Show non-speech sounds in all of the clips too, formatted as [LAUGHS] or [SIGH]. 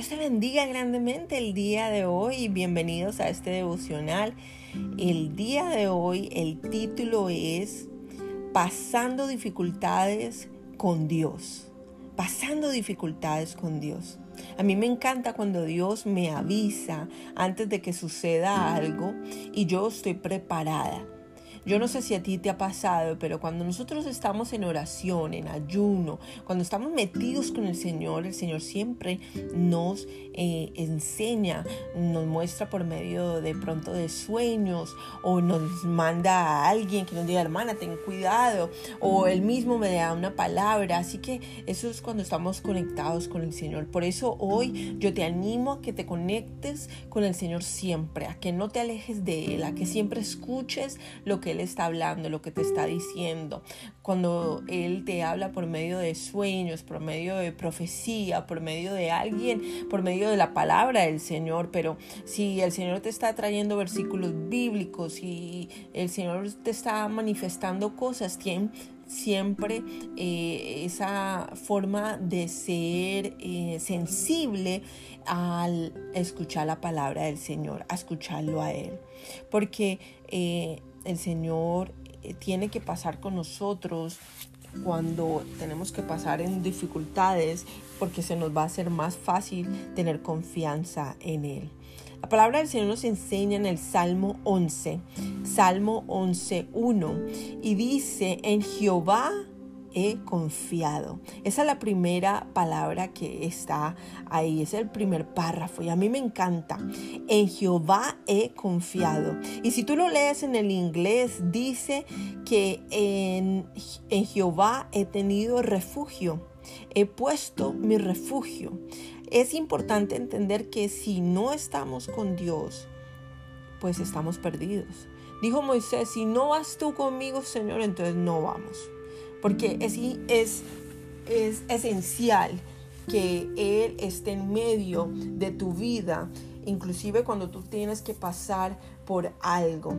Dios te bendiga grandemente el día de hoy y bienvenidos a este devocional. El día de hoy el título es Pasando dificultades con Dios. Pasando dificultades con Dios. A mí me encanta cuando Dios me avisa antes de que suceda algo y yo estoy preparada. Yo no sé si a ti te ha pasado, pero cuando nosotros estamos en oración, en ayuno, cuando estamos metidos con el Señor, el Señor siempre nos eh, enseña, nos muestra por medio de pronto de sueños o nos manda a alguien que nos diga, hermana, ten cuidado, o él mismo me da una palabra. Así que eso es cuando estamos conectados con el Señor. Por eso hoy yo te animo a que te conectes con el Señor siempre, a que no te alejes de Él, a que siempre escuches lo que él está hablando, lo que te está diciendo. Cuando Él te habla por medio de sueños, por medio de profecía, por medio de alguien, por medio de la palabra del Señor. Pero si el Señor te está trayendo versículos bíblicos y el Señor te está manifestando cosas, tiene siempre eh, esa forma de ser eh, sensible al escuchar la palabra del Señor, a escucharlo a Él. Porque eh, el Señor eh, tiene que pasar con nosotros cuando tenemos que pasar en dificultades porque se nos va a hacer más fácil tener confianza en Él. La palabra del Señor nos enseña en el Salmo 11, Salmo 11.1 y dice, en Jehová he confiado. Esa es la primera palabra que está ahí, es el primer párrafo y a mí me encanta. En Jehová he confiado. Y si tú lo lees en el inglés, dice que en, en Jehová he tenido refugio, he puesto mi refugio. Es importante entender que si no estamos con Dios, pues estamos perdidos. Dijo Moisés, si no vas tú conmigo, Señor, entonces no vamos porque es, es, es esencial que Él esté en medio de tu vida, inclusive cuando tú tienes que pasar por algo.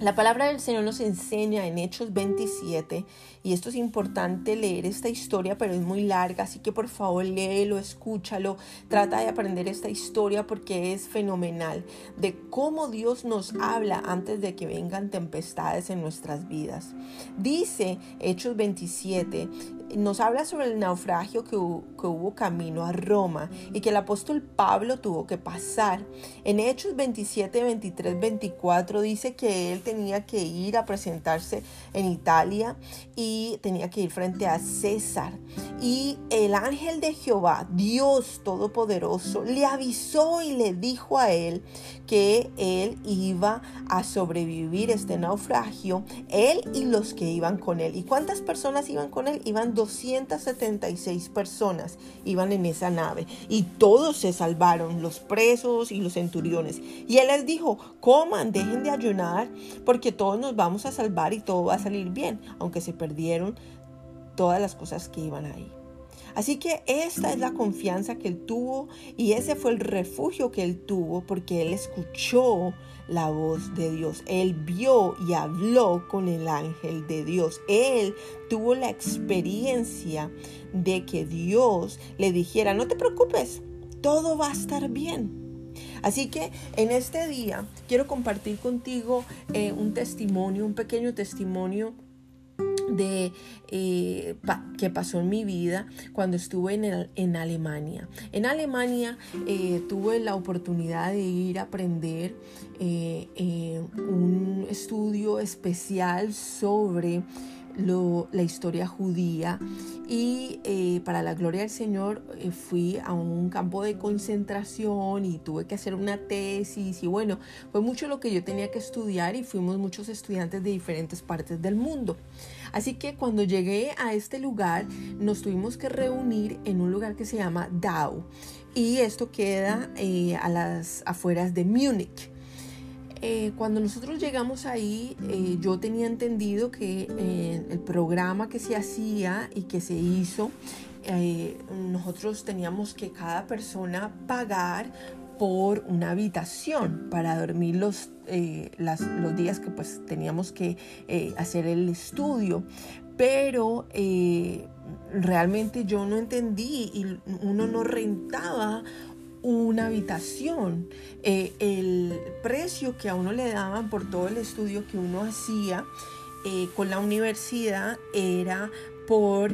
La palabra del Señor nos enseña en Hechos 27, y esto es importante leer esta historia, pero es muy larga, así que por favor léelo, escúchalo, trata de aprender esta historia porque es fenomenal, de cómo Dios nos habla antes de que vengan tempestades en nuestras vidas. Dice Hechos 27, nos habla sobre el naufragio que, que hubo camino a Roma y que el apóstol Pablo tuvo que pasar. En Hechos 27, 23, 24 dice que él tenía que ir a presentarse en Italia y tenía que ir frente a César. Y el ángel de Jehová, Dios Todopoderoso, le avisó y le dijo a él que él iba a sobrevivir este naufragio, él y los que iban con él. ¿Y cuántas personas iban con él? Iban 276 personas, iban en esa nave. Y todos se salvaron, los presos y los centuriones. Y él les dijo, coman, dejen de ayunar, porque todos nos vamos a salvar y todo va a salir bien, aunque se perdieron todas las cosas que iban ahí. Así que esta es la confianza que él tuvo y ese fue el refugio que él tuvo porque él escuchó la voz de Dios. Él vio y habló con el ángel de Dios. Él tuvo la experiencia de que Dios le dijera, no te preocupes, todo va a estar bien. Así que en este día quiero compartir contigo eh, un testimonio, un pequeño testimonio de eh, que pasó en mi vida cuando estuve en, en Alemania. En Alemania eh, tuve la oportunidad de ir a aprender eh, un estudio especial sobre la historia judía y eh, para la gloria del Señor eh, fui a un campo de concentración y tuve que hacer una tesis y bueno, fue mucho lo que yo tenía que estudiar y fuimos muchos estudiantes de diferentes partes del mundo. Así que cuando llegué a este lugar nos tuvimos que reunir en un lugar que se llama Dau y esto queda eh, a las afueras de Múnich. Eh, cuando nosotros llegamos ahí, eh, yo tenía entendido que eh, el programa que se hacía y que se hizo, nosotros teníamos que cada persona pagar por una habitación para dormir los, los días que pues teníamos que hacer el estudio. Pero realmente yo no entendí y uno no rentaba una habitación. el precio que a uno le daban por todo el estudio que uno hacía con la universidad era por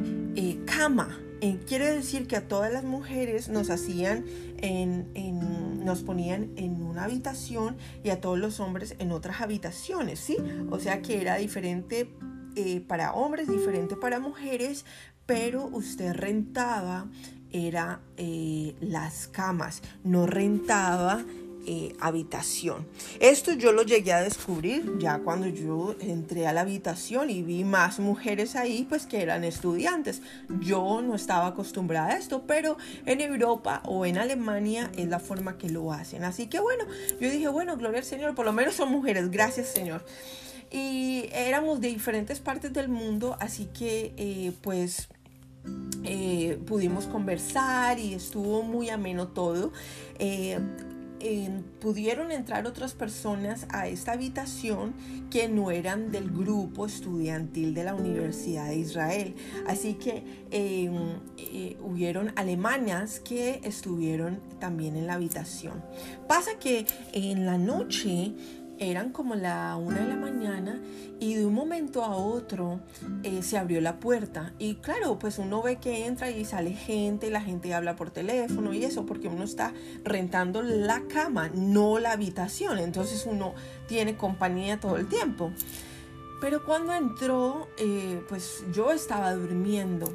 cama. quiere decir que a todas las mujeres nos hacían en, nos ponían en una habitación y a todos los hombres en otras habitaciones, ¿sí? O sea que era diferente eh, para hombres, diferente para mujeres, pero usted rentaba era eh, las camas, no rentaba eh, habitación. Esto yo lo llegué a descubrir ya cuando yo entré a la habitación y vi más mujeres ahí, pues que eran estudiantes. Yo no estaba acostumbrada a esto, pero en Europa o en Alemania es la forma que lo hacen. Así que bueno, yo dije, bueno, gloria al Señor, por lo menos son mujeres, gracias Señor. Y éramos de diferentes partes del mundo, así que eh, pues... Eh, pudimos conversar y estuvo muy ameno todo pudieron entrar otras personas a esta habitación que no eran del grupo estudiantil de la Universidad de Israel. Así que em, eh, hubieron alemanas que estuvieron también en la habitación. Pasa que en la noche eran como la una de la mañana y de un momento a otro eh, se abrió la puerta. Y claro pues uno ve que entra y sale gente la gente habla por teléfono y eso porque uno está rentando la cama no la habitación. Entonces uno tiene compañía todo el tiempo pero cuando entró, eh, pues yo estaba durmiendo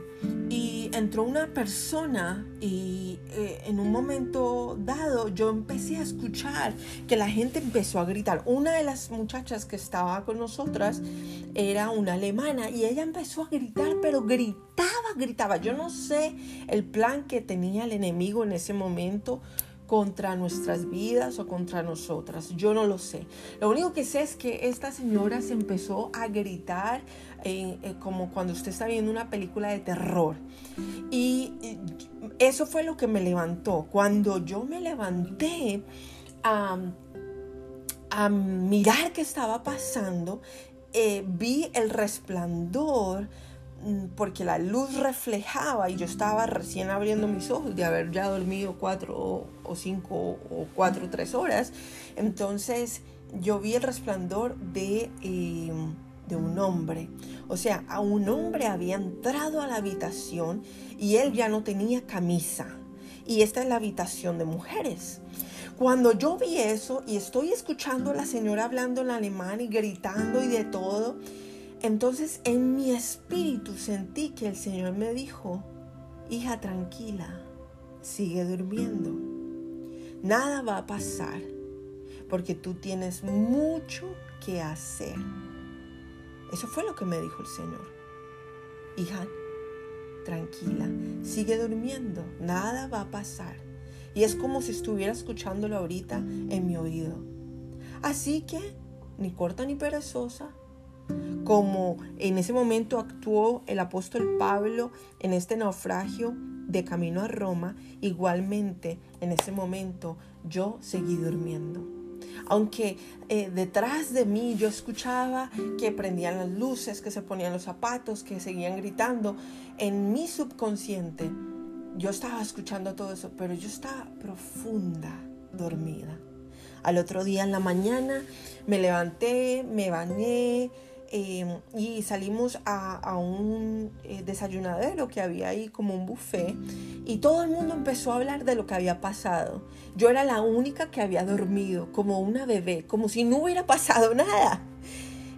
y entró una persona y eh, en un momento dado yo empecé a escuchar que la gente empezó a gritar. Una de las muchachas que estaba con nosotras era una alemana y ella empezó a gritar, pero gritaba, gritaba. Yo no sé el plan que tenía el enemigo en ese momento contra nuestras vidas o contra nosotras. Yo no lo sé. Lo único que sé es que esta señora se empezó a gritar eh, como cuando usted está viendo una película de terror. Y eso fue lo que me levantó. Cuando yo me levanté a, mirar qué estaba pasando, eh, vi el resplandor porque la luz reflejaba y yo estaba recién abriendo mis ojos de haber ya dormido cuatro o cinco o cuatro o tres horas. Entonces yo vi el resplandor de, em, de un hombre. O sea, a un hombre había entrado a la habitación y él ya no tenía camisa. Y esta es la habitación de mujeres. Cuando yo vi eso y estoy escuchando a la señora hablando en alemán y gritando y de todo, entonces en mi espíritu sentí que el Señor me dijo, hija tranquila, sigue durmiendo. Nada va a pasar porque tú tienes mucho que hacer. Eso fue lo que me dijo el Señor. Hija, tranquila, sigue durmiendo, nada va a pasar. Y es como si estuviera escuchándolo ahorita en mi oído. Así que, ni corta ni perezosa, como en ese momento actuó el apóstol Pablo en este naufragio de camino a Roma, igualmente en ese momento yo seguí durmiendo. Aunque eh, detrás de mí yo escuchaba que prendían las luces, que se ponían los zapatos, que seguían gritando, en mi subconsciente yo estaba escuchando todo eso, pero yo estaba profunda dormida. Al otro día en la mañana me levanté, me bañé, Em, y salimos a, un eh, desayunadero que había ahí como un buffet y todo el mundo empezó a hablar de lo que había pasado. Yo era la única que había dormido como una bebé, como si no hubiera pasado nada.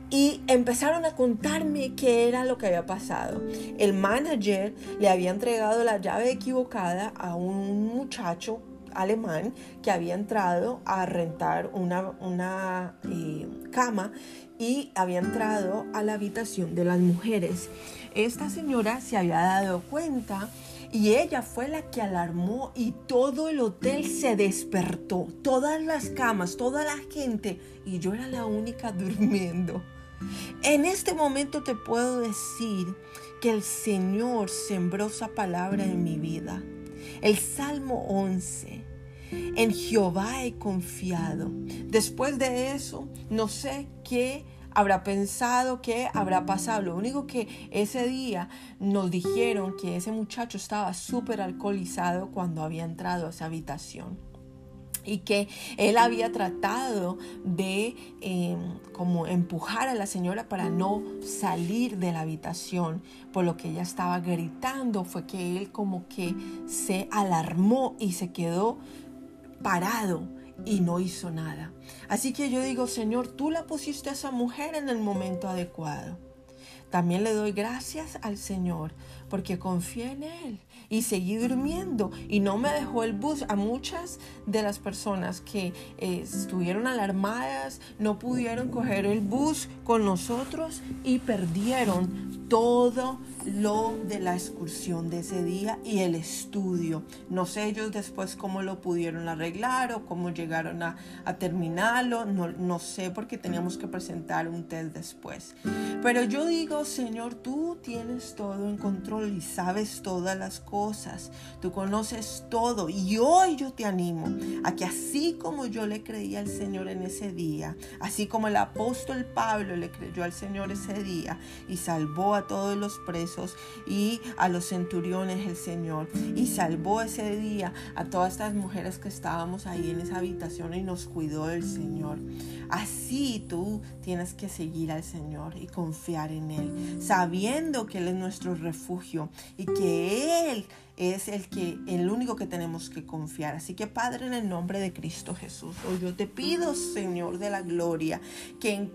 Y empezaron a contarme qué era lo que había pasado. El manager le había entregado la llave equivocada a un muchacho alemán que había entrado a rentar una, una eh, cama y había entrado a la habitación de las mujeres. Esta señora se había dado cuenta y ella fue la que alarmó y todo el hotel se despertó, todas las camas, toda la gente y yo era la única [LAUGHS] durmiendo. En este momento te puedo decir que el Señor sembró esa palabra en mi vida. El Salmo 11 en Jehová he confiado. Después de eso, no sé qué habrá pensado, qué habrá pasado. Lo único que ese día nos dijeron que ese muchacho estaba súper alcoholizado cuando había entrado a esa habitación y que él había tratado de em, como empujar a la señora para no salir de la habitación por lo que ella estaba gritando fue que él como que se alarmó y se quedó parado y no hizo nada. Así que yo digo, Señor, tú la pusiste a esa mujer en el momento adecuado. También le doy gracias al Señor porque confié en Él y seguí durmiendo y no me dejó el bus. A muchas de las personas que eh, estuvieron alarmadas no pudieron coger el bus con nosotros y perdieron todo lo de la excursión de ese día y el estudio. No sé ellos después cómo lo pudieron arreglar o cómo llegaron a, terminarlo. No, no sé porque teníamos que presentar un test después. Pero yo digo, Señor, tú tienes todo en control y sabes todas las cosas. Tú conoces todo. Y hoy yo te animo a que así como yo le creí al Señor en ese día, así como el apóstol Pablo le creyó al Señor ese día y salvó a todos los presos, y a los centuriones el Señor. Y salvó ese día a todas estas mujeres que estábamos ahí en esa habitación y nos cuidó el Señor. Así tú tienes que seguir al Señor y confiar en Él, sabiendo que Él es nuestro refugio y que Él es el que el único que tenemos que confiar. Así que Padre, en el nombre de Cristo Jesús, hoy yo te pido, Señor de la gloria, que en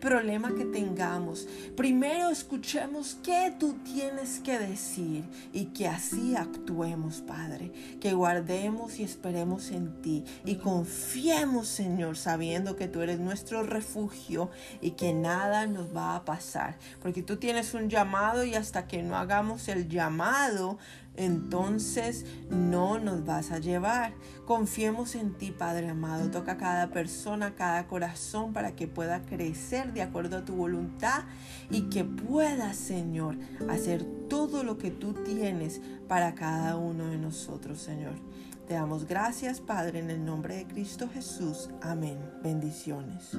problema que tengamos, primero escuchemos qué tú tienes que decir y que así actuemos, Padre. Que guardemos y esperemos en ti y confiemos, Señor, sabiendo que tú eres nuestro refugio y que nada nos va a pasar. Porque tú tienes un llamado y hasta que no hagamos el llamado, entonces no nos vas a llevar. Confiemos en ti, Padre amado. Toca a cada persona, cada corazón para que pueda crecer de acuerdo a tu voluntad y que pueda, Señor, hacer todo lo que tú tienes para cada uno de nosotros, Señor. Te damos gracias, Padre, en el nombre de Cristo Jesús. Amén. Bendiciones.